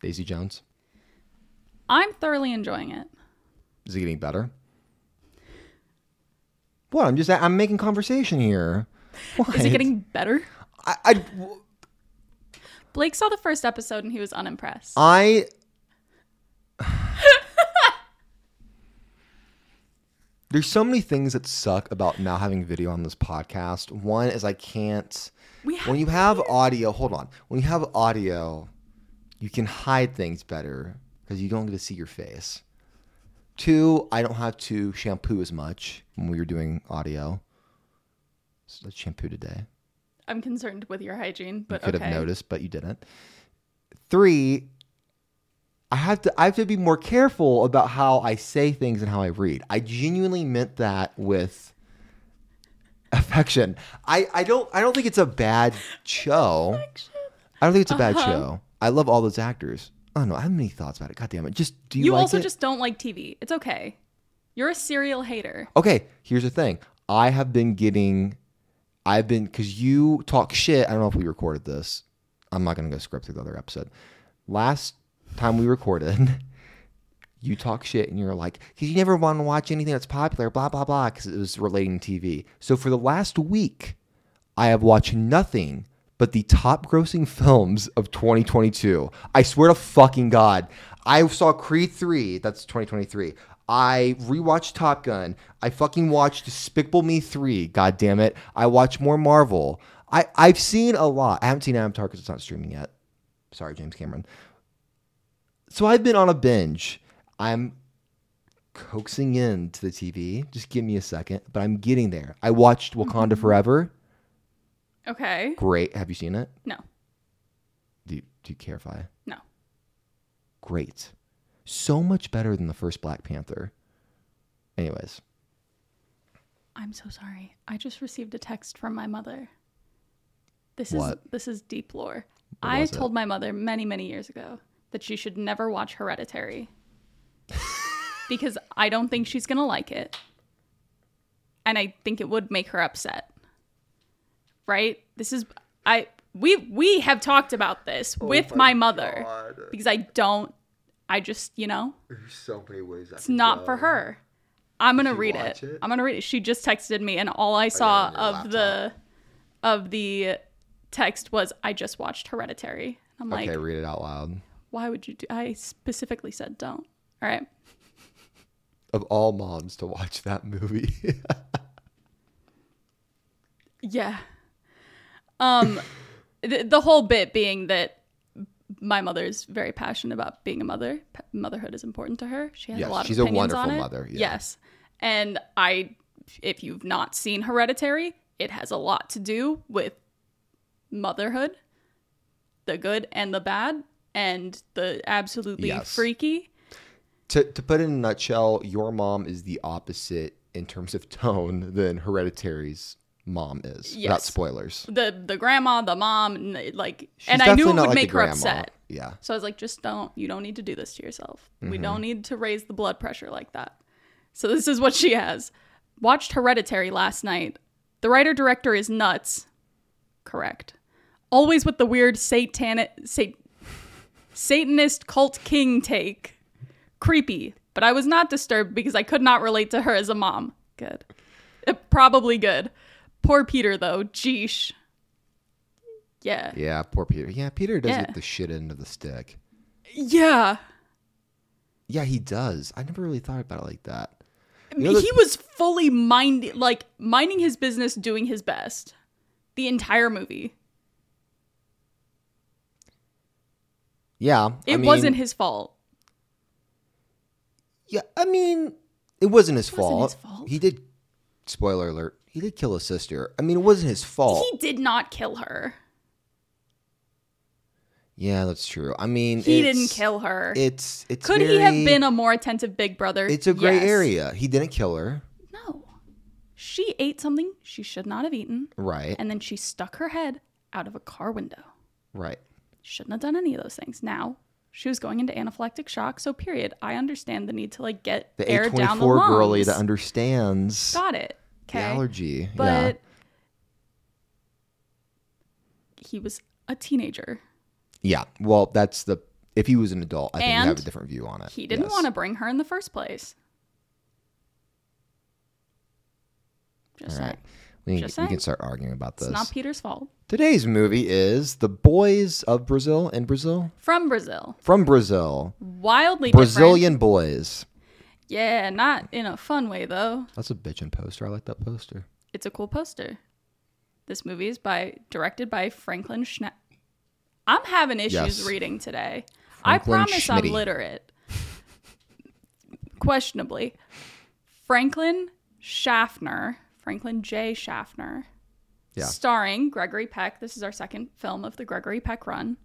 Daisy Jones. I'm thoroughly enjoying it. Is it getting better? What? I'm just I'm making conversation here. Is it getting better? I, I Blake saw the first episode and he was unimpressed. I There's so many things that suck about now having video on this podcast. One is I can't we have when you have audio, hold on. When you have audio, you can hide things better because you don't get to see your face. Two, I don't have to shampoo as much when we were doing audio. So let's shampoo today. I'm concerned with your hygiene, but You could okay. have noticed, but you didn't. Three, I have to I have to be more careful about how I say things and how I read. I genuinely meant that with affection. I, I don't I don't think it's a bad show. Affection. I don't think it's a bad Uh-huh. show. I love all those actors. I don't know. I have many thoughts about it. God damn it. Just do you, You like also it? just don't like TV. It's okay. You're a serial hater. Okay, here's the thing. I have been getting, I've been, because you talk shit. I don't know if we recorded this. I'm not to go script through the other episode. Last time we recorded, you talk shit and you're like, because you never want to watch anything that's popular, blah, blah, blah, because it was relating to TV. So for the last week, I have watched nothing but the top grossing films of 2022. I swear to fucking God. I saw Creed 3, that's 2023. I rewatched Top Gun. I fucking watched Despicable Me 3, god damn it. I watched more Marvel. I, I've seen a lot. I haven't seen Avatar because it's not streaming yet. Sorry, James Cameron. So I've been on a binge. I'm coaxing in to the TV. Just give me a second, but I'm getting there. I watched mm-hmm. Wakanda Forever. Okay. Great. Have you seen it? No. Do you, do you care if I? No. Great. So much better than the first Black Panther. Anyways, I'm so sorry. I just received a text from my mother. This What? is this is deep lore. What I was it? told my mother many, many years ago that she should never watch Hereditary. because I don't think she's going to like it. And I think it would make her upset. Right? This is I we we have talked about this Oh with my, mother because I don't I just, you know, there's so many ways I it's not for her. I'm gonna read it. it? I'm gonna read it. She just texted me, and all I saw on your of the of the text was, "I just watched Hereditary." I'm like, Okay, like, read it out loud. why would you do? I specifically said don't. All right. Of all moms to watch that movie. Yeah. Um, the, the whole bit being that my mother's very passionate about being a mother. P- Motherhood is important to her. She has Yes, a lot she's of a opinions on wonderful it. mother, yeah. Yes, and I, if you've not seen Hereditary, it has a lot to do with motherhood, the good and the bad, and the absolutely Yes. freaky. to, to put it in a nutshell, your mom is the opposite in terms of tone than Hereditary's mom is. Without spoilers. The the grandma, the mom, like, She's and I knew it would like make her upset. Yeah. So I was like, just don't, you don't need to do this to yourself. We Mm-hmm. don't need to raise the blood pressure like that. So this is what she has. Watched Hereditary last night. The writer director is nuts. Correct. Always with the weird satanic, sat- Satanist cult king take. Creepy. But I was not disturbed because I could not relate to her as a mom. Good. Uh, probably good. Poor Peter, though. Jeesh. Yeah. Yeah, poor Peter. Yeah, Peter does Yeah. get the shit end of the stick. Yeah. Yeah, he does. I never really thought about it like that. You know he was fully mind like minding his business, doing his best, the entire movie. Yeah. It I mean, wasn't his fault. Yeah, I mean, it wasn't his wasn't fault. his fault. He did. Spoiler alert. He did kill his sister. I mean, it wasn't his fault. He did not kill her. yeah, that's true. I mean, He didn't kill her. It's it's. Could he have been a more attentive big brother? It's a gray Yes. area. He didn't kill her. No. She ate something she should not have eaten, Right. and then she stuck her head out of a car window. right. Shouldn't have done any of those things. Now she was going into anaphylactic shock, so period. I understand the need to like get The air down the A24 lungs. girly that understands Got it. The Okay. allergy. But he was a teenager. yeah. Yeah. Well, that's the. If he was an adult, I think we have a different view on it. He didn't Yes. want to bring her in the first place. Just All right. We, Just we can start arguing about this. It's not Peter's fault. Today's movie is The Boys of Brazil in Brazil. From Brazil. From Brazil. Wildly Brazilian Boys. Yeah, not in a fun way though. That's a bitchin' poster. I like that poster. It's a cool poster. This movie is by directed by Franklin Schna I'm having issues Yes. reading today. I Franklin promise I'm literate. Questionably. Franklin Schaffner, Franklin J. Schaffner, Yeah. starring Gregory Peck. This is our second film of the Gregory Peck run.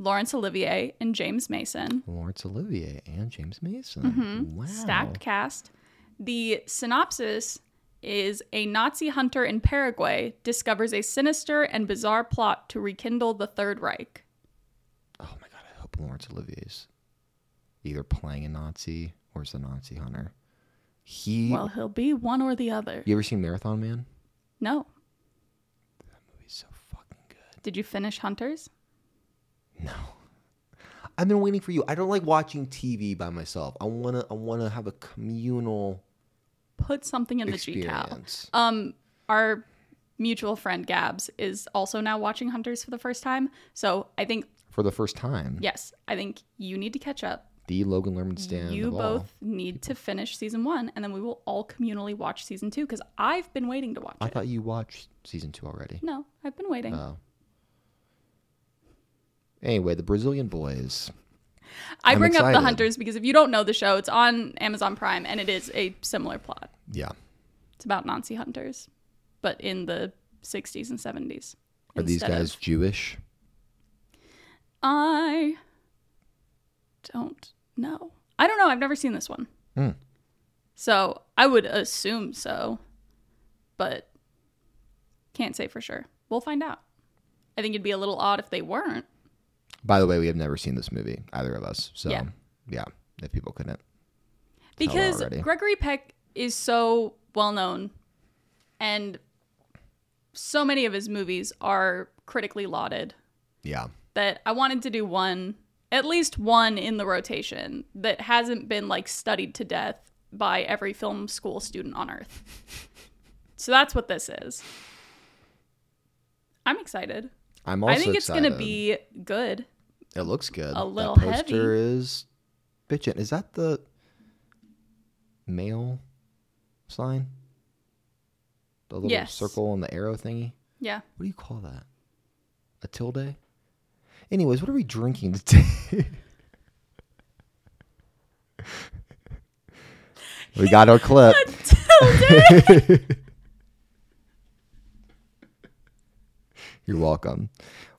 Laurence Olivier and James Mason. Laurence Olivier and James Mason. Mm-hmm. Wow. Stacked cast. The synopsis is a Nazi hunter in Paraguay discovers a sinister and bizarre plot to rekindle the Third Reich. Oh my god, I hope Laurence Olivier's either playing a Nazi or is a Nazi hunter. He Well, he'll be one or the other. You ever seen Marathon Man? No. He's so fucking good. Did you finish Hunters? No. I've been waiting for you. I don't like watching TV by myself. I wanna I wanna have a communal Put something in the G cow. Um, our mutual friend Gabs is also now watching Hunters for the first time. So I think For the first time. yes, I think you need to catch up. The Logan Lerman stand. you both need to finish season one, and then we will all communally watch season two because I've been waiting to watch I it. thought you watched season two already. no, I've been waiting. Oh. Anyway, the Brazilian boys. I I'm bring up the. Hunters because if you don't know the show, it's on Amazon Prime, and it is a similar plot. Yeah. It's about Nazi hunters, but in the 60s and 70s. Are these guys of- Jewish? I don't know. I don't know. I've never seen this one. Hmm. So I would assume so, but can't say for sure. We'll find out. I think it'd be a little odd if they weren't. By the way, we have never seen this movie, either of us. So Yeah. yeah, if people couldn't. because. Gregory Peck is so well known and so many of his movies are critically lauded Yeah. that I wanted to do one, at least one in the rotation that hasn't been like studied to death by every film school student on earth. so that's what this is. I'm excited. I'm also I think it's going to be good. It looks good. a little that poster is bitchin'. Is that the male sign? The little Yes. circle and the arrow thingy? Yeah. What do you call that? A tilde? Anyways, what are we drinking today? we got our clip. You're welcome.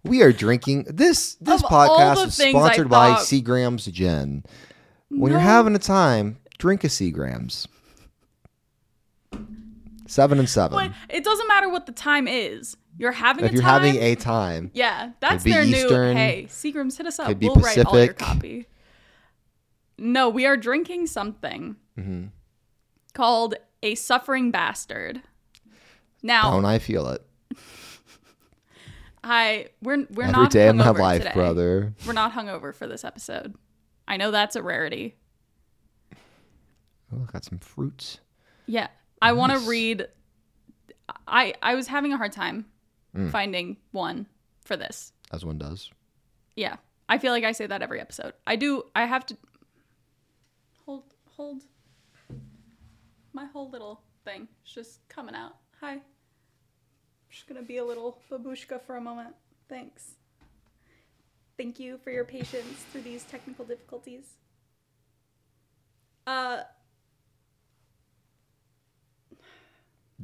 We are drinking this. This Of all podcast is things I sponsored by thought- Seagram's Gin. When you're No. having a time, drink a Seagram's. Seven and seven. But it doesn't matter what the time is. You're having if a you're time. having a time, Yeah, that's be their Eastern, new. Hey, Seagram's, hit us up. could be We'll write all your Pacific. copy. No, we are drinking something Mm-hmm. called a suffering bastard. Now, don't I feel it? I we're we're Every not day of my hungover life, today. brother. We're not hungover for this episode. I know that's a rarity. Oh, I got some fruits. Yeah, I want to read. I I was having a hard time Mm. finding one for this. as one does. Yeah. I feel like I say that every episode. I do I have to hold hold my whole little thing is just coming out. Hi. Just gonna be a little babushka for a moment. Thanks. Thank you for your patience through these technical difficulties. Uh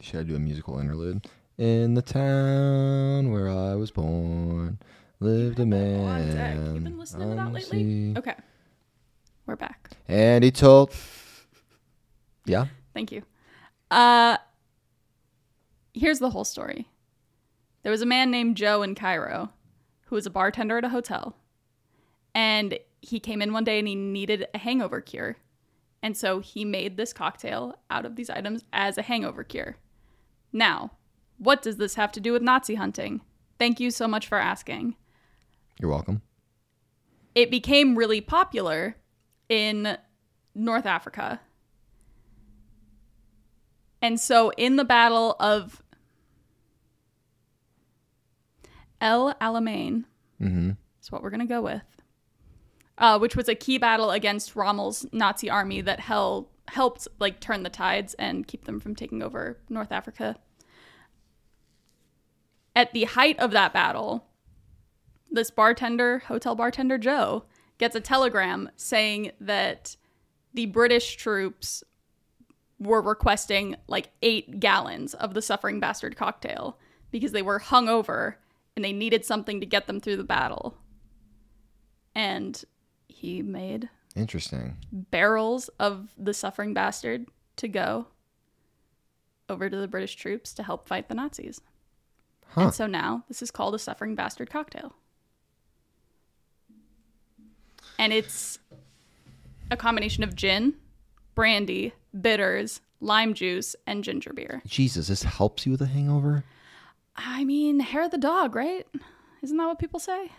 Should I do a musical interlude? In the town where I was born, lived a man. You've been listening to that lately? Okay. We're back. And he told. Yeah. Thank you. Uh here's the whole story. There was a man named Joe in Cairo who was a bartender at a hotel. And he came in one day and he needed a hangover cure. And so he made this cocktail out of these items as a hangover cure. Now, what does this have to do with Nazi hunting? Thank you so much for asking. You're welcome. It became really popular in North Africa. And so in the Battle of El Alamein, Mm-hmm. is what we're going to go with, uh, which was a key battle against Rommel's Nazi army that held, helped like turn the tides and keep them from taking over North Africa. At the height of that battle, this bartender, hotel bartender Joe, gets a telegram saying that the British troops were requesting like eight gallons of the Suffering Bastard cocktail because they were hungover and they needed something to get them through the battle. And he made Interesting. barrels of the Suffering Bastard to go over to the British troops to help fight the Nazis. Huh. And so now this is called a Suffering Bastard cocktail. And it's a combination of gin, brandy, bitters, lime juice, and ginger beer. Jesus, this helps you with a hangover? I mean, hair of the dog, right? Isn't that what people say?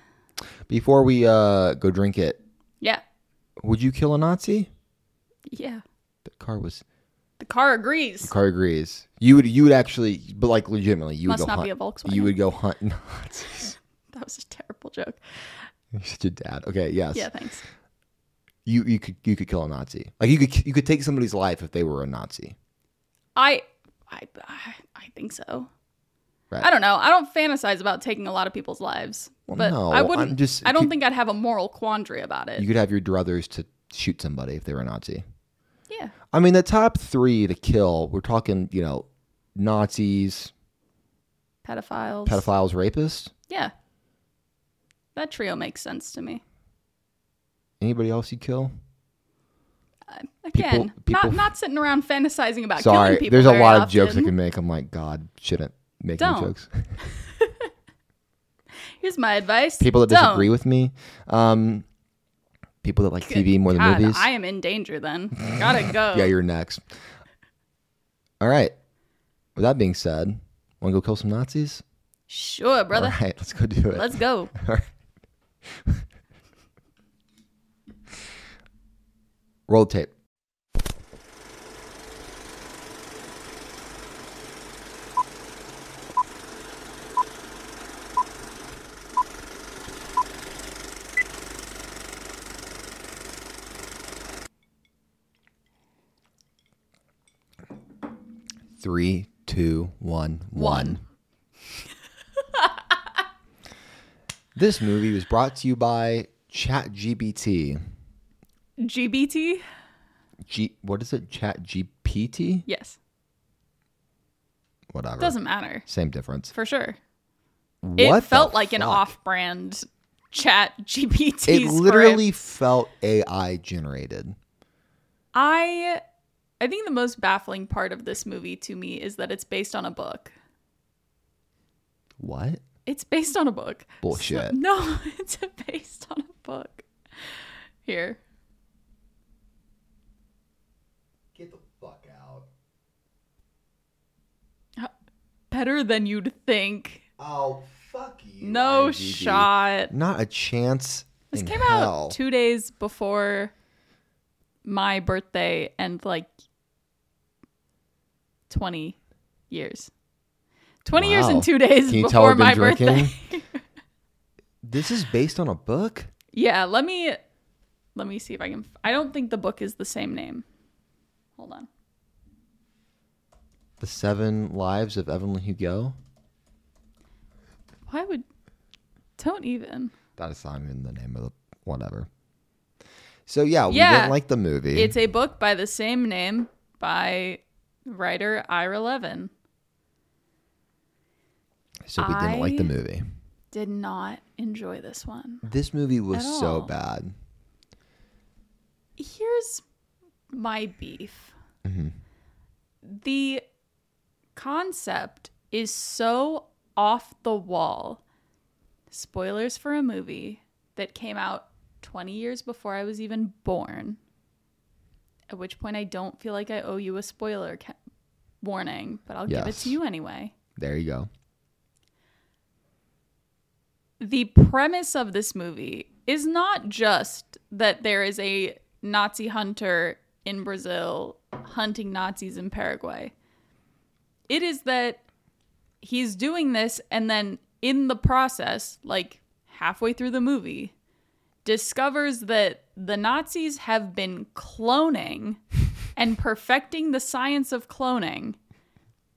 Before we uh, go drink it, Yeah. would you kill a Nazi? Yeah. The car was. The car agrees. Car agrees. You would. You would actually, but like legitimately, you Must would go not hunt. be a Volkswagen. You would go hunt Nazis. That was a terrible joke. You're such a dad. Okay. Yes. Yeah, thanks. You you could you could kill a Nazi. Like you could you could take somebody's life if they were a Nazi. I, I, I, I think so. Right. I don't know. I don't fantasize about taking a lot of people's lives, but no, I I'm wouldn't. just- I don't could- think I'd have a moral quandary about it. You could have your druthers to shoot somebody if they were a Nazi. yeah, I mean, the top three to kill. We're talking, you know, Nazis, pedophiles. pedophiles, rapists. Yeah, that trio makes sense to me. Anybody else you kill? Uh, again, people- not not sitting around fantasizing about Sorry, killing people. there's a lot of often. jokes I can make. I'm like, God, shouldn't make Don't. jokes. Here's my advice: people that Don't. disagree with me. Um, people that like TV more than God, movies. I am in danger. Then gotta go. yeah, you're next. All right. With that being said, want to go kill some Nazis? sure, brother. All right, let's go do it. Let's go. All right. Roll tape. Three, two, one, one. This movie was brought to you by ChatGPT. GBT. G what is it? Chat GPT? Yes, Whatever. doesn't matter Same difference. for sure. What it felt like an off-brand chat GPT. It script. literally felt AI generated. I I think the most baffling part of this movie to me is that it's based on a book. What? It's based on a book. Bullshit. So- no, it's based on a book. Here. Get the fuck out. Better than you'd think. Oh, fuck you. No IGD. shot. Not a chance. This came hell. out two days before my birthday and like 20 years. 20 years and two days Can you tell before we've been my drinking? birthday. This is based on a book? yeah, let me let me see if I can. I don't think the book is the same name. Hold on. The Seven Lives of Evelyn Hugo? Why would don't even? That is not even the name of the whatever. So yeah, we Yeah. didn't like the movie. It's a book by the same name by writer Ira Levin. so we didn't like the movie. Did not enjoy this one. This movie was At so all. bad. Here's my beef. Mm-hmm. The concept is so off the wall, spoilers for a movie that came out 20 years before I was even born. At which point I don't feel like I owe you a spoiler ca- warning, but I'll give it to you anyway. There you go. the premise of this movie is not just that there is a Nazi hunter in Brazil hunting Nazis in Paraguay. It is that he's doing this and then in the process, like halfway through the movie, discovers that the Nazis have been cloning and perfecting the science of cloning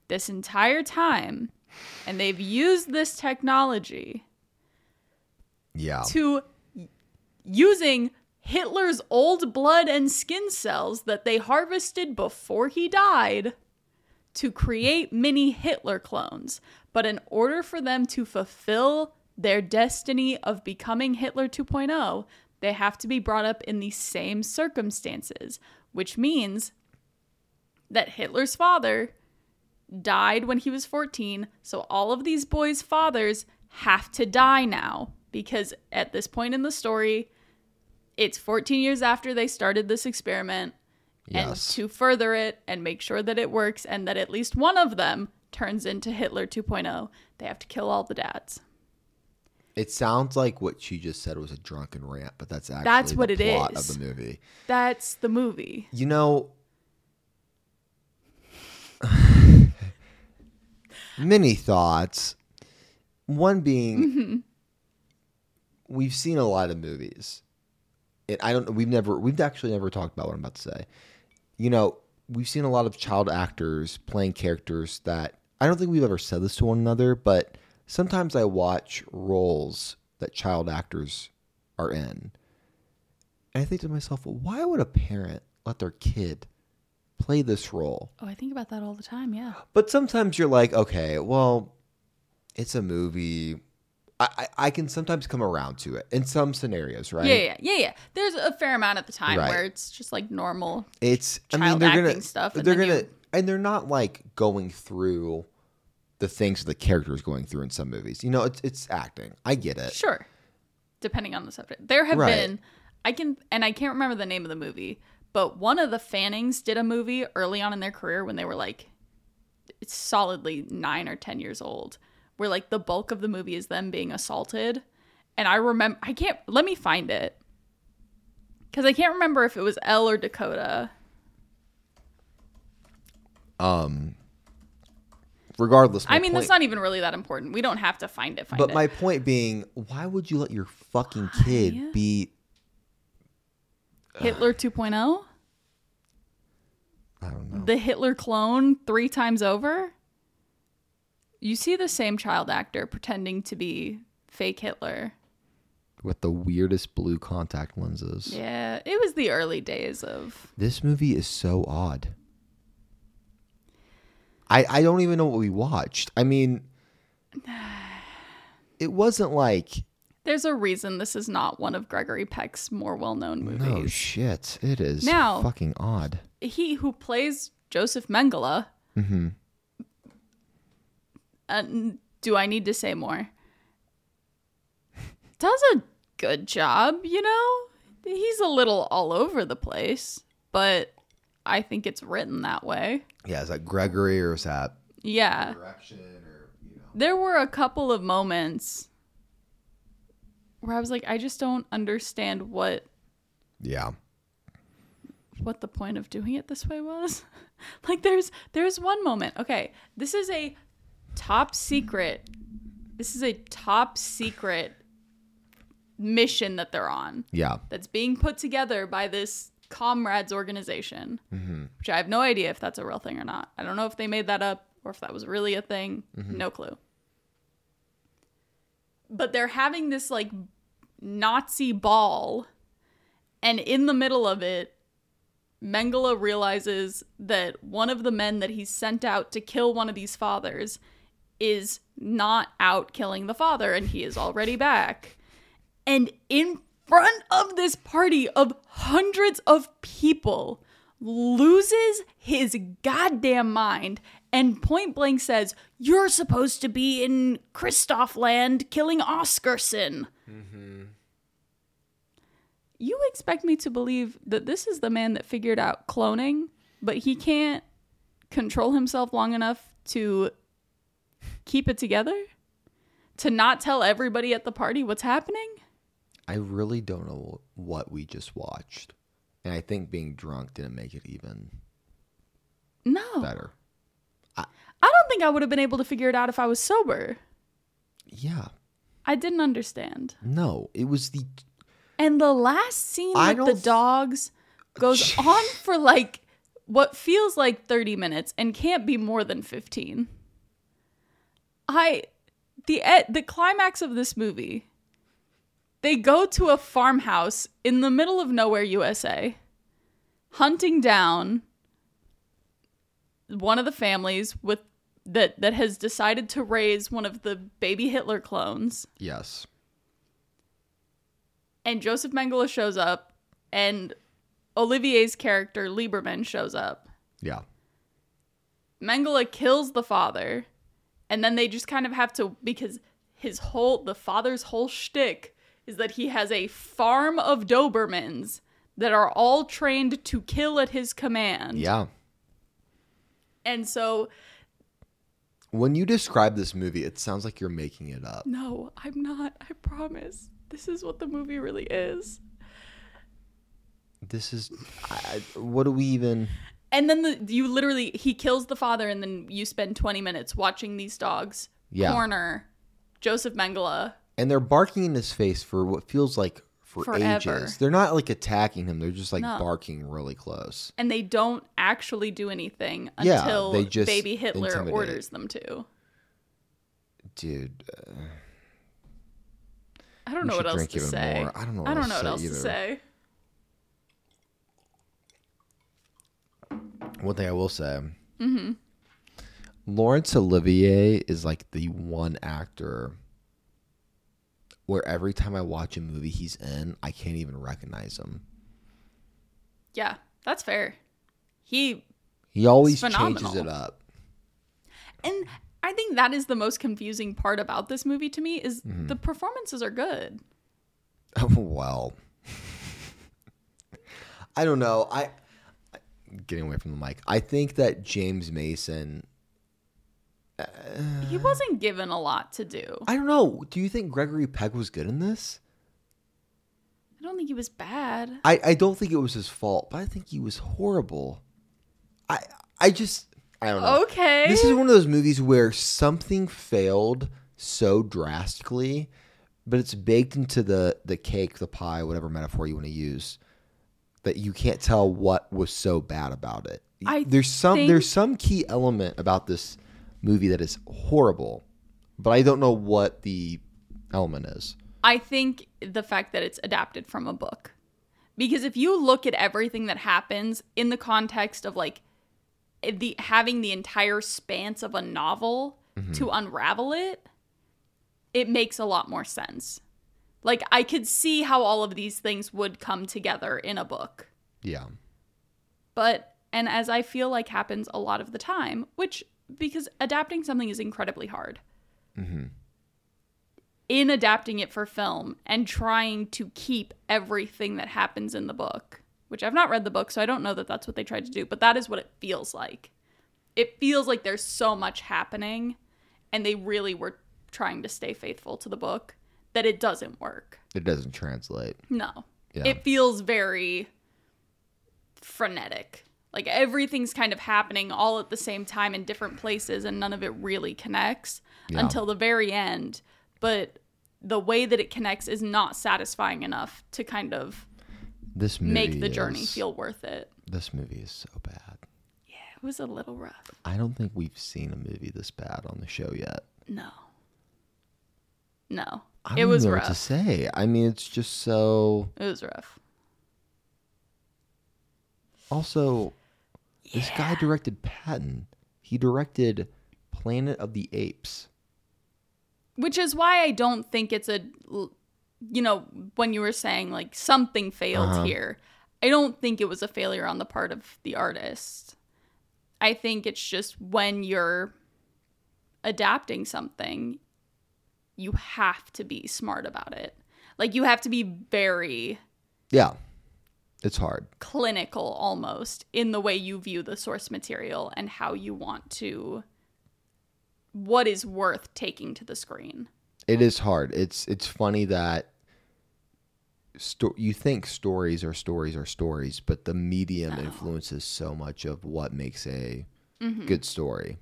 this entire time. And they've used this technology Yeah. to using Hitler's old blood and skin cells that they harvested before he died to create mini Hitler clones. But in order for them to fulfill their destiny of becoming Hitler 2.0, they have to be brought up in the same circumstances, which means that Hitler's father died when he was 14. So all of these boys' fathers have to die now because at this point in the story, it's 14 years after they started this experiment. And Yes. to further it and make sure that it works and that at least one of them turns into Hitler 2.0, they have to kill all the dads. It sounds like what she just said was a drunken rant, but that's actually That's the what it plot is. of the movie. That's the movie. You know, many thoughts. One being, Mm-hmm. we've seen a lot of movies. And I don't. We've never. We've actually never talked about what I'm about to say. You know, we've seen a lot of child actors playing characters that I don't think we've ever said this to one another, but sometimes I watch roles that child actors are in. And I think to myself, well, why would a parent let their kid play this role? Oh, I think about that all the time. Yeah. But sometimes you're like, okay, well, it's a movie. I, I, I can sometimes come around to it in some scenarios, right? Yeah, yeah, yeah, yeah. There's a fair amount at the time Right. where it's just like normal. It's I mean Child they're acting gonna stuff, they're gonna you- and they're not like going through the things the character is going through in some movies. You know, it's it's acting. I get it. Sure. Depending on the subject. There have Right. been I can and I can't remember the name of the movie, but one of the Fannings did a movie early on in their career when they were like it's solidly 9 or 10 years old where like the bulk of the movie is them being assaulted. And I remember I can't let me find it. Cuz I can't remember if it was Elle or Dakota. Um. Regardless, I mean, point, that's not even really that important. We don't have to find it. Find But it. my point being, why would you let your fucking kid Why? be? Uh, Hitler 2.0? I don't know. the Hitler clone three times over? You see the same child actor pretending to be fake Hitler. With the weirdest blue contact lenses. Yeah, it was the early days of. This movie is so odd. I I don't even know what we watched. I mean, it wasn't like There's a reason this is not one of Gregory Peck's more well known no movies. shit. It is Now- fucking odd. he who plays Josef Mengele. Mm-hmm. Uh, do I need to say more? Does a good job, you know? He's a little all over the place, but I think it's written that way. Yeah, is that Gregory or is that Yeah. direction or you know? There were a couple of moments where I was like, I just don't understand what Yeah. what the point of doing it this way was. like there's there's one moment. Okay, this is a top secret. This is a top secret mission that they're on Yeah. that's being put together by this comrades organization, Mm-hmm. which I have no idea if that's a real thing or not. I don't know if they made that up or if that was really a thing. Mm-hmm. No clue. But they're having this like Nazi ball, and in the middle of it, Mengele realizes that one of the men that he's sent out to kill one of these fathers is not out killing the father, and he is already back. And in front of this party of hundreds of people, loses his goddamn mind and point blank says, You're supposed to be in Kristoff land killing Oscarson. Mm-hmm. You expect me to believe that this is the man that figured out cloning, but he can't control himself long enough to keep it together? To not tell everybody at the party what's happening? I really don't know what we just watched. And I think being drunk didn't make it even No. better. I don't think I would have been able to figure it out if I was sober. Yeah. I didn't understand. No, it was the And the last scene I with the dogs goes on for like what feels like 30 minutes and can't be more than 15. I the the climax of this movie they go to a farmhouse in the middle of nowhere USA hunting down one of the families with that that has decided to raise one of the baby Hitler clones yes. and Josef Mengele shows up, and Olivier's character Lieberman shows up. Yeah. Mengele kills the father, and then they just kind of have to because his whole the father's whole shtick is that he has a farm of Dobermans that are all trained to kill at his command. Yeah. And so When you describe this movie, it sounds like you're making it up. no, I'm not. I promise. This is what the movie really is. This is I, what do we even And then the you literally he kills the father, and then you spend twenty minutes watching these dogs Yeah. corner Josef Mengele. And they're barking in his face for what feels like for Forever. ages. They're not like attacking him. They're just like No. barking really close. And they don't actually do anything Yeah, until they just baby Hitler intimidate. orders them to. Dude, uh, I don't know what else drink to even say. more. I don't know I don't know what to else say to say. one thing I will say. Mm-hmm. Laurence Olivier is like the one actor where every time I watch a movie he's in, I can't even recognize him. Yeah, that's fair. He He always changes it up. and I think that is the most confusing part about this movie to me is Mm-hmm. the performances are good. well, I don't know. I getting away from the mic. I think that James Mason. He wasn't given a lot to do. I don't know. Do you think Gregory Peck was good in this? I don't think he was bad. I, I don't think it was his fault, but I think he was horrible. I I just I don't know. Okay. This is one of those movies where something failed so drastically, but it's baked into the the cake, the pie, whatever metaphor you want to use, that you can't tell what was so bad about it. I there's some think- there's some key element about this movie that is horrible, but I don't know what the element is. I think the fact that it's adapted from a book. Because if you look at everything that happens in the context of like the having the entire spans of a novel mm-hmm. to unravel it, it makes a lot more sense. Like I could see how all of these things would come together in a book. Yeah. But and as I feel like happens a lot of the time, which because adapting something is incredibly hard. Mm-hmm. In adapting it for film and trying to keep everything that happens in the book, which I've not read the book, so I don't know that that's what they tried to do, but that is what it feels like. It feels like there's so much happening, and they really were trying to stay faithful to the book that it doesn't work. It doesn't translate. No. Yeah. It feels very frenetic. Like everything's kind of happening all at the same time in different places and none of it really connects Yeah. until the very end. But the way that it connects is not satisfying enough to kind of This movie make the journey feel worth it. This movie is so bad. Yeah, it was a little rough. I don't think we've seen a movie this bad on the show yet. No. No. I It was know what to say. I mean, it's just so. It was rough. Also, this guy directed Patton. He directed Planet of the Apes. which is why I don't think it's a you know when you were saying like something failed Uh-huh. here I don't think it was a failure on the part of the artist I think it's just when you're adapting something, you have to be smart about it. Like you have to be very Yeah. It's hard. clinical almost in the way you view the source material and how you want to what is worth taking to the screen. It is hard. It's it's funny that sto- you think stories are stories are stories, but the medium influences so much of what makes a mm-hmm. good story.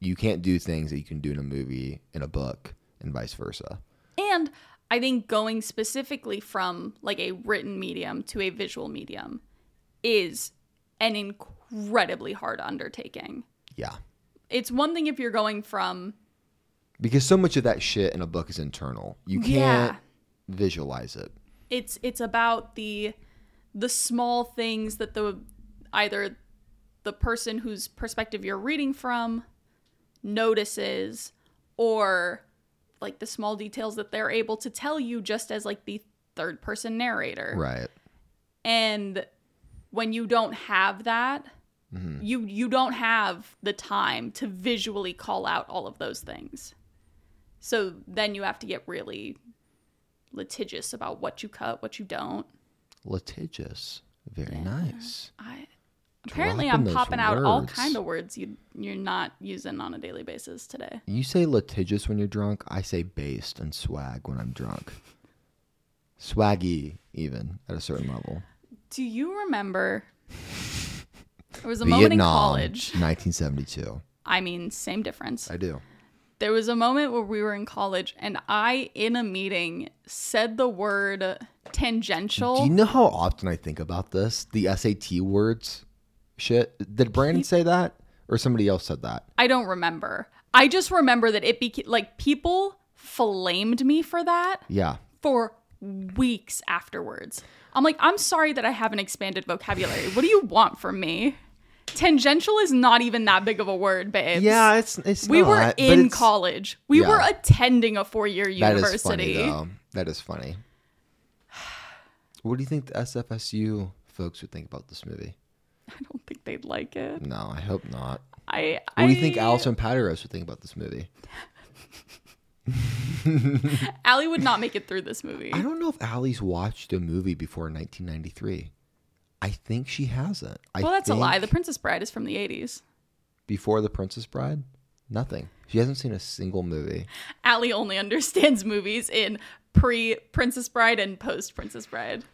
You can't do things that you can do in a movie, in a book, and vice versa. And I think going specifically from like a written medium to a visual medium is an incredibly hard undertaking. Yeah. It's one thing if you're going from Because so much of that shit in a book is internal. You can't Yeah. visualize it. it's it's about the the small things that the either the person whose perspective you're reading from notices or like the small details that they're able to tell you just as like the third person narrator. Right. And when you don't have that, Mm-hmm. you you don't have the time to visually call out all of those things. So then you have to get really litigious about what you cut, what you don't. Litigious. Very nice. I apparently I'm popping out all kind of words you you're not using on a daily basis today. You say litigious when you're drunk. I say based and swag when I'm drunk. Swaggy, even at a certain level. Do you remember there was a moment in college. 1972. I mean, same difference. I do. There was a moment where we were in college and I, in a meeting, said the word tangential. Do you know how often I think about this? The SAT words shit. Did Brandon say that? Or somebody else said that? I don't remember. I just remember that it became like people flamed me for that Yeah. for weeks afterwards. I'm like, I'm sorry that I have an expanded vocabulary. What do you want from me? Tangential is not even that big of a word, babes. Yeah, it's it's we were not, but in college. We Yeah. were attending a four-year university. That is funny university. though. That is funny. What do you think the SFSU folks would think about this movie? I don't think they'd like it. No, I hope not. I. What do you think I- Alison Pateros would think about this movie? Allie would not make it through this movie. I don't know if Allie's watched a movie before 1993. I think she hasn't. I well, that's a lie. The Princess Bride is from the 80s. before The Princess Bride, nothing. She hasn't seen a single movie. Allie only understands movies in pre Princess Bride and post Princess Bride.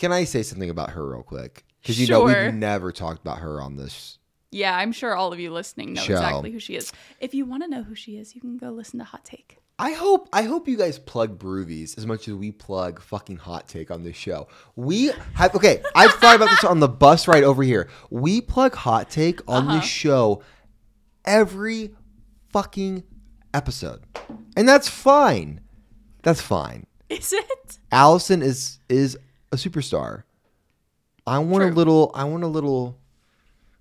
Can I say something about her real quick? Because you know we've never talked about her on this. Yeah, I'm sure all of you listening know Show. exactly who she is. If you want to know who she is, you can go listen to Hot Take. I hope I hope you guys plug Brewvies as much as we plug fucking hot take on this show. We have okay, I've thought about this on the bus ride over here. We plug hot take on Uh-huh. this show every fucking episode. And that's fine. That's fine. Is it? Allison is is a superstar. I want a little I want a little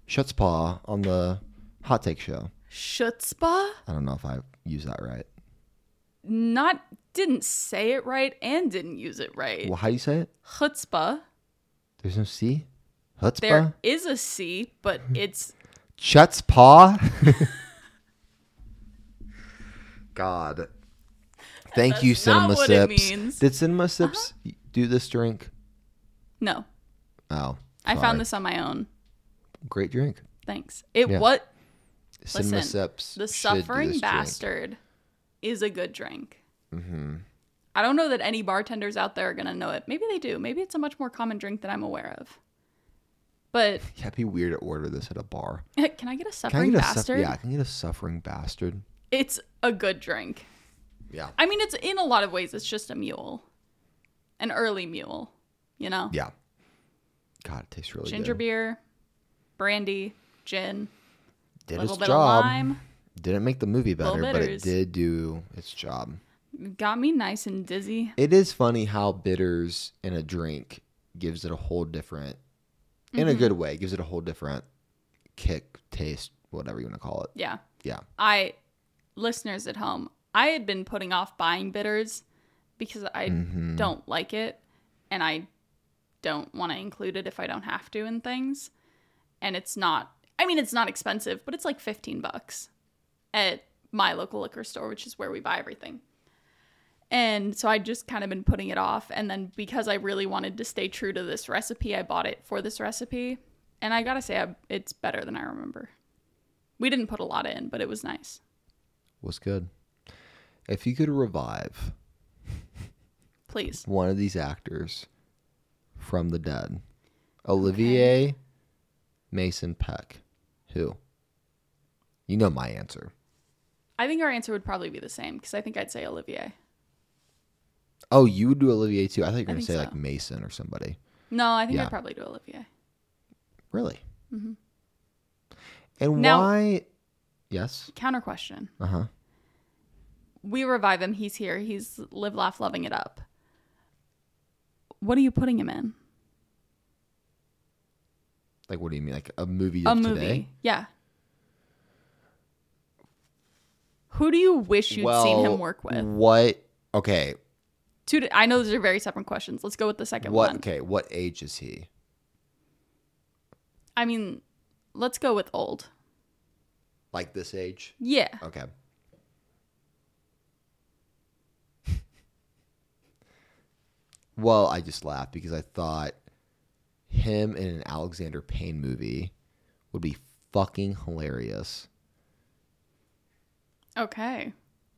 schutzpah on the hot take show. Schutzpah? I don't know if I use that right. Not didn't say it right and didn't use it right. Well, how do you say it? Chutzpah. There's no C? Chutzpah? There is a C, but it's Chutzpah? God. Thank you, That's not Cinema Sips. Did Cinema Sips uh-huh. do this drink? No. Oh. I sorry. found this on my own. Great drink. Thanks. It Yeah. what Listen, the suffering this drink. bastard is a good drink. Mm-hmm. I don't know that any bartenders out there are gonna know it. Maybe they do. Maybe it's a much more common drink than I'm aware of. But Yeah, it'd be weird to order this at a bar. can I get a suffering get a bastard? yeah, I can get a suffering bastard? It's a good drink. Yeah. I mean, it's in a lot of ways. It's just a mule, an early mule. You know, Yeah. God, it tastes really ginger good. beer, brandy, gin, Did a little bit job. of lime. Didn't make the movie better, but it did do its job. Got me nice and dizzy. It is funny how bitters in a drink gives it a whole different, in Mm-hmm. a good way, gives it a whole different kick, taste, whatever you want to call it. Yeah. Yeah. I, listeners at home, I had been putting off buying bitters because I Mm-hmm. don't like it and I don't want to include it if I don't have to in things. and it's not. I mean, it's not expensive, but it's like fifteen bucks at my local liquor store, which is where we buy everything. And so I just kind of been putting it off. And then because I really wanted to stay true to this recipe, I bought it for this recipe. And I gotta say, I, it's better than I remember. We didn't put a lot in, but it was nice. Was good. If you could revive Please. one of these actors from the dead, Olivier Mason Peck, who? You know my answer. I think our answer would probably be the same because I think I'd say Olivier. Oh, you would do Olivier too. I thought you were going to say so. like Mason or somebody. No, I think Yeah. I'd probably do Olivier. Really? Mm-hmm. And Now- why? Yes. Counter question. Uh huh. We revive him. He's here. He's live, laugh, loving it up. What are you putting him in? Like, what do you mean? Like a movie A of movie. today? Yeah. Who do you wish you'd seen him work with? What? Okay. Two. I know those are very separate questions. Let's go with the second What? one. Okay. What age is he? I mean, let's go with old. Like this age? Yeah. Okay. Well, I just laughed because I thought him in an Alexander Payne movie would be fucking hilarious Okay.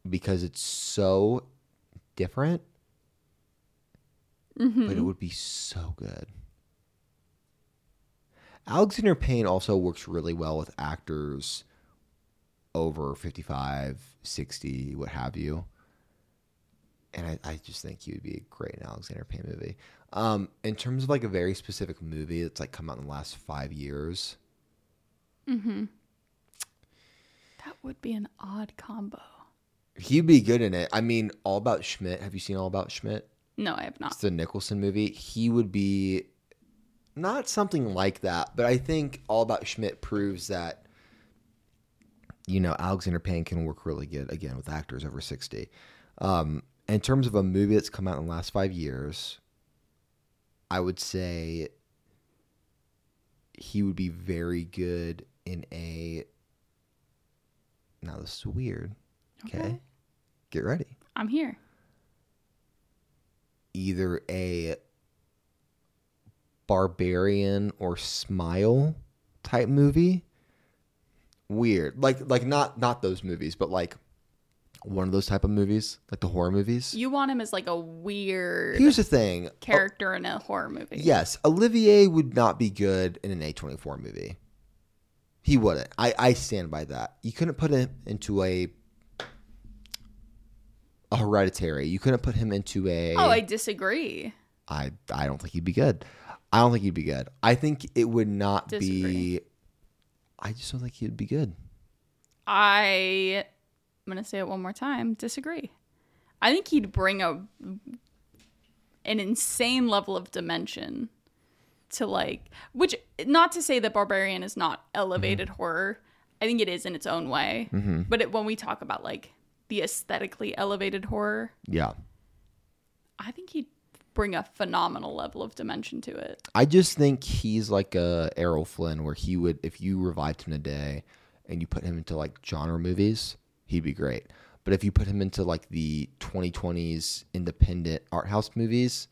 because it's so different, mm-hmm. but it would be so good. Alexander Payne also works really well with actors over 55, 60, what have you. And I, I just think he would be a great in Alexander Payne movie. Um, in terms of like a very specific movie that's like come out in the last five years, Mm-hmm. That would be an odd combo. he'd be good in it. I mean, All About Schmidt. Have you seen All About Schmidt? No, I have not. It's the Nicholson movie. He would be not something like that, but I think All About Schmidt proves that you know Alexander Payne can work really good again with actors over sixty. Um, in terms of a movie that's come out in the last five years, I would say he would be very good in a. Now this is weird. okay. Okay. get ready. I'm here. either a barbarian or smile type movie weird like like not not those movies but like one of those type of movies like the horror movies You want him as like a weird here's the thing character in a horror movie. yes olivier would not be good in an a24 movie he wouldn't i i stand by that you couldn't put him into a a hereditary you couldn't put him into a Oh, I disagree. I I don't think he'd be good. I don't think he'd be good. I think it would not be. Disagree. I just don't think he'd be good. I I'm gonna say it one more time. Disagree. I think he'd bring a an insane level of dimension to like which not to say that barbarian is not mm-hmm. elevated horror i think it is in its own way mm-hmm. but it, when we talk about like the aesthetically elevated horror Yeah. i think he'd bring a phenomenal level of dimension to it I just think he's like a Errol Flynn, where he would, if you revived him today, and you put him into like genre movies, he'd be great. But if you put him into like the 2020s independent art house movies,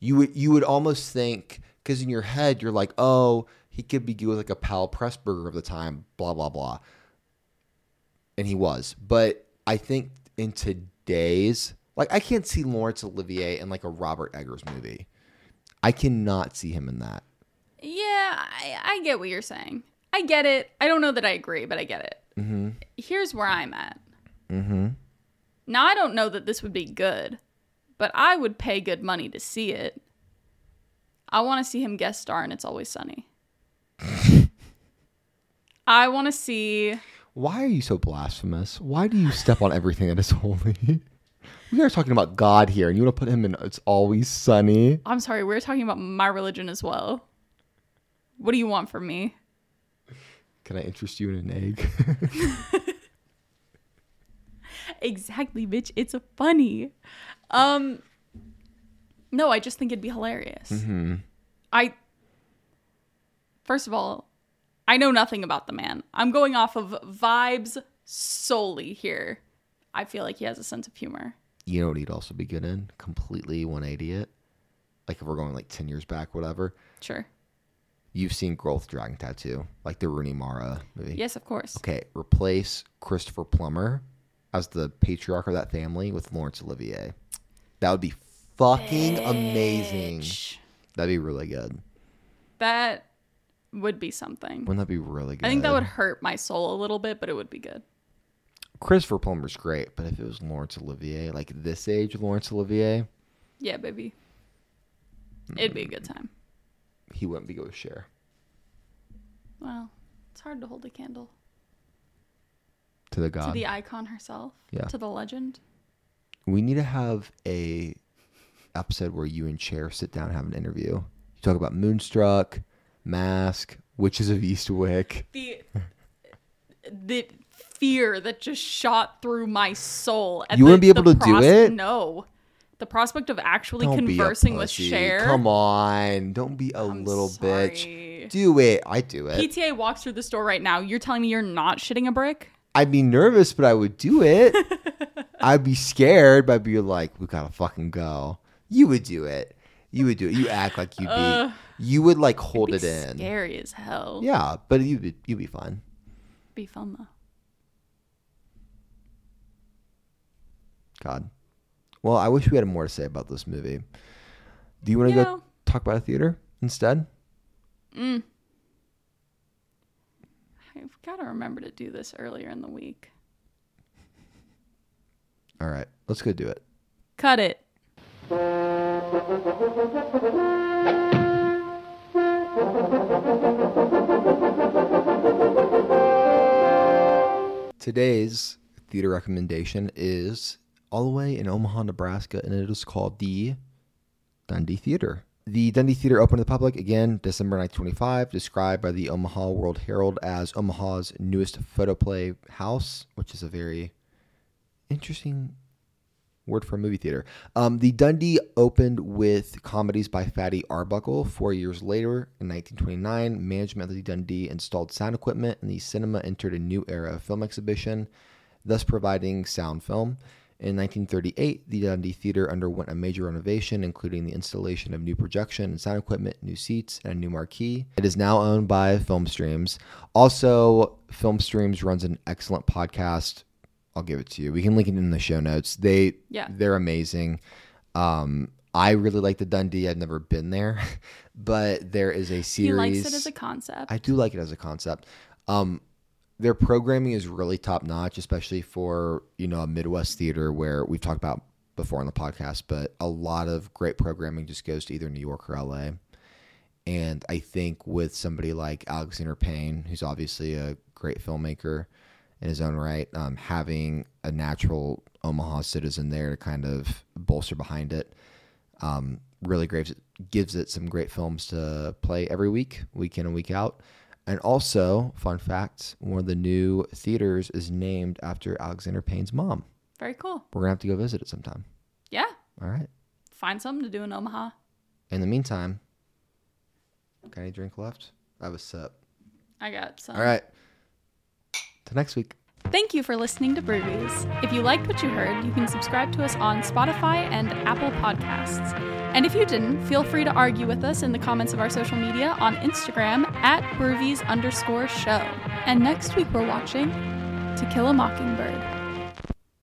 you would you would almost think because in your head you're like, oh, he could be good with like a Powell Pressburger of the time, blah blah blah, and he was. But I think in today's like I can't see Laurence Olivier in like a Robert Eggers movie. I cannot see him in that. yeah i, I get what you're saying i get it i don't know that i agree but i get it Mm-hmm. Here's where i'm at Mm-hmm. Now, I don't know that this would be good, but I would pay good money to see it. I want to see him guest star in It's Always Sunny. I want to see. Why are you so blasphemous? Why do you step on everything that is holy? We are talking about God here, and you want to put him in It's Always Sunny. I'm sorry, we're talking about my religion as well. What do you want from me? Can I interest you in an egg? Exactly, bitch. It's a funny. Um, no, I just think it'd be hilarious. Mm-hmm. I. First of all, I know nothing about the man. I'm going off of vibes solely here. I feel like he has a sense of humor. You know what he'd also be good in? Completely 180 it. Like if we're going like 10 years back, whatever. Sure. You've seen Growth Dragon Tattoo, like the Rooney Mara movie. Yes, of course. Okay, replace Christopher Plummer as the patriarch of that family with Laurence Olivier. That would be fucking amazing. That'd be really good. That would be something. Wouldn't that be really good? I think that would hurt my soul a little bit, but it would be good. Christopher Plummer's great, but if it was Laurence Olivier, like this age Laurence Olivier, Yeah, baby. It'd be a good time. he wouldn't be good with Cher. Well, it's hard to hold a candle To the god, to the icon herself, Yeah. to the legend. we need to have a episode where you and Cher sit down and have an interview. You talk about Moonstruck, Mask, Witches of Eastwick. The the fear that just shot through my soul. At You the- wouldn't be able to do it? No. The prospect of actually Don't conversing with. Cher. Come on, don't be a I'm little sorry. bitch. Do it. I do it. PTA walks through the store right now. You're telling me you're not shitting a brick? I'd be nervous, but I would do it. I'd be scared, but I'd be like, "We gotta fucking go." You would do it. You would do it. You act like you'd be. you would like hold it in. Scary as hell. Yeah, but you'd be, you'd be fine. Be fun though. God. Well, I wish we had more to say about this movie. Do you want to go know. talk about a theater instead? Mm. I've got to remember to do this earlier in the week. All right, let's go do it. Cut it. Today's theater recommendation is all the way in Omaha, Nebraska, and it is called the Dundee Theater. The Dundee Theater opened to the public again December 1925, described by the Omaha World Herald as Omaha's newest photoplay house, which is a very interesting word for a movie theater. Um, the Dundee opened with comedies by Fatty Arbuckle. Four years later, in 1929, management of the Dundee installed sound equipment, and the cinema entered a new era of film exhibition, thus providing sound film. In 1938, the Dundee Theater underwent a major renovation, including the installation of new projection and sound equipment, new seats, and a new marquee. It is now owned by Film Streams. Also, Film Streams runs an excellent podcast I'll give it to you. We can link it in the show notes. They Yeah. they're amazing. Um, I really like the Dundee. I've never been there, but there is a series. He likes it as a concept. I do like it as a concept. Um, their programming is really top notch, especially for you know a Midwest theater where we've talked about before on the podcast. But a lot of great programming just goes to either New York or LA. And I think with somebody like Alexander Payne, who's obviously a great filmmaker in his own right, um, having a natural Omaha citizen there to kind of bolster behind it, um, really gives it, gives it some great films to play every week, week in and week out. And also, fun fact, one of the new theaters is named after Alexander Payne's mom. Very cool. We're gonna have to go visit it sometime. Yeah. All right. Find something to do in Omaha. In the meantime, got any drink left? I have a sip. I got some. All right. Till next week. Thank you for listening to Brewvies. If you liked what you heard, you can subscribe to us on Spotify and Apple Podcasts. And if you didn't, feel free to argue with us in the comments of our social media on Instagram at Brewvies underscore show. And next week we're watching To Kill a Mockingbird.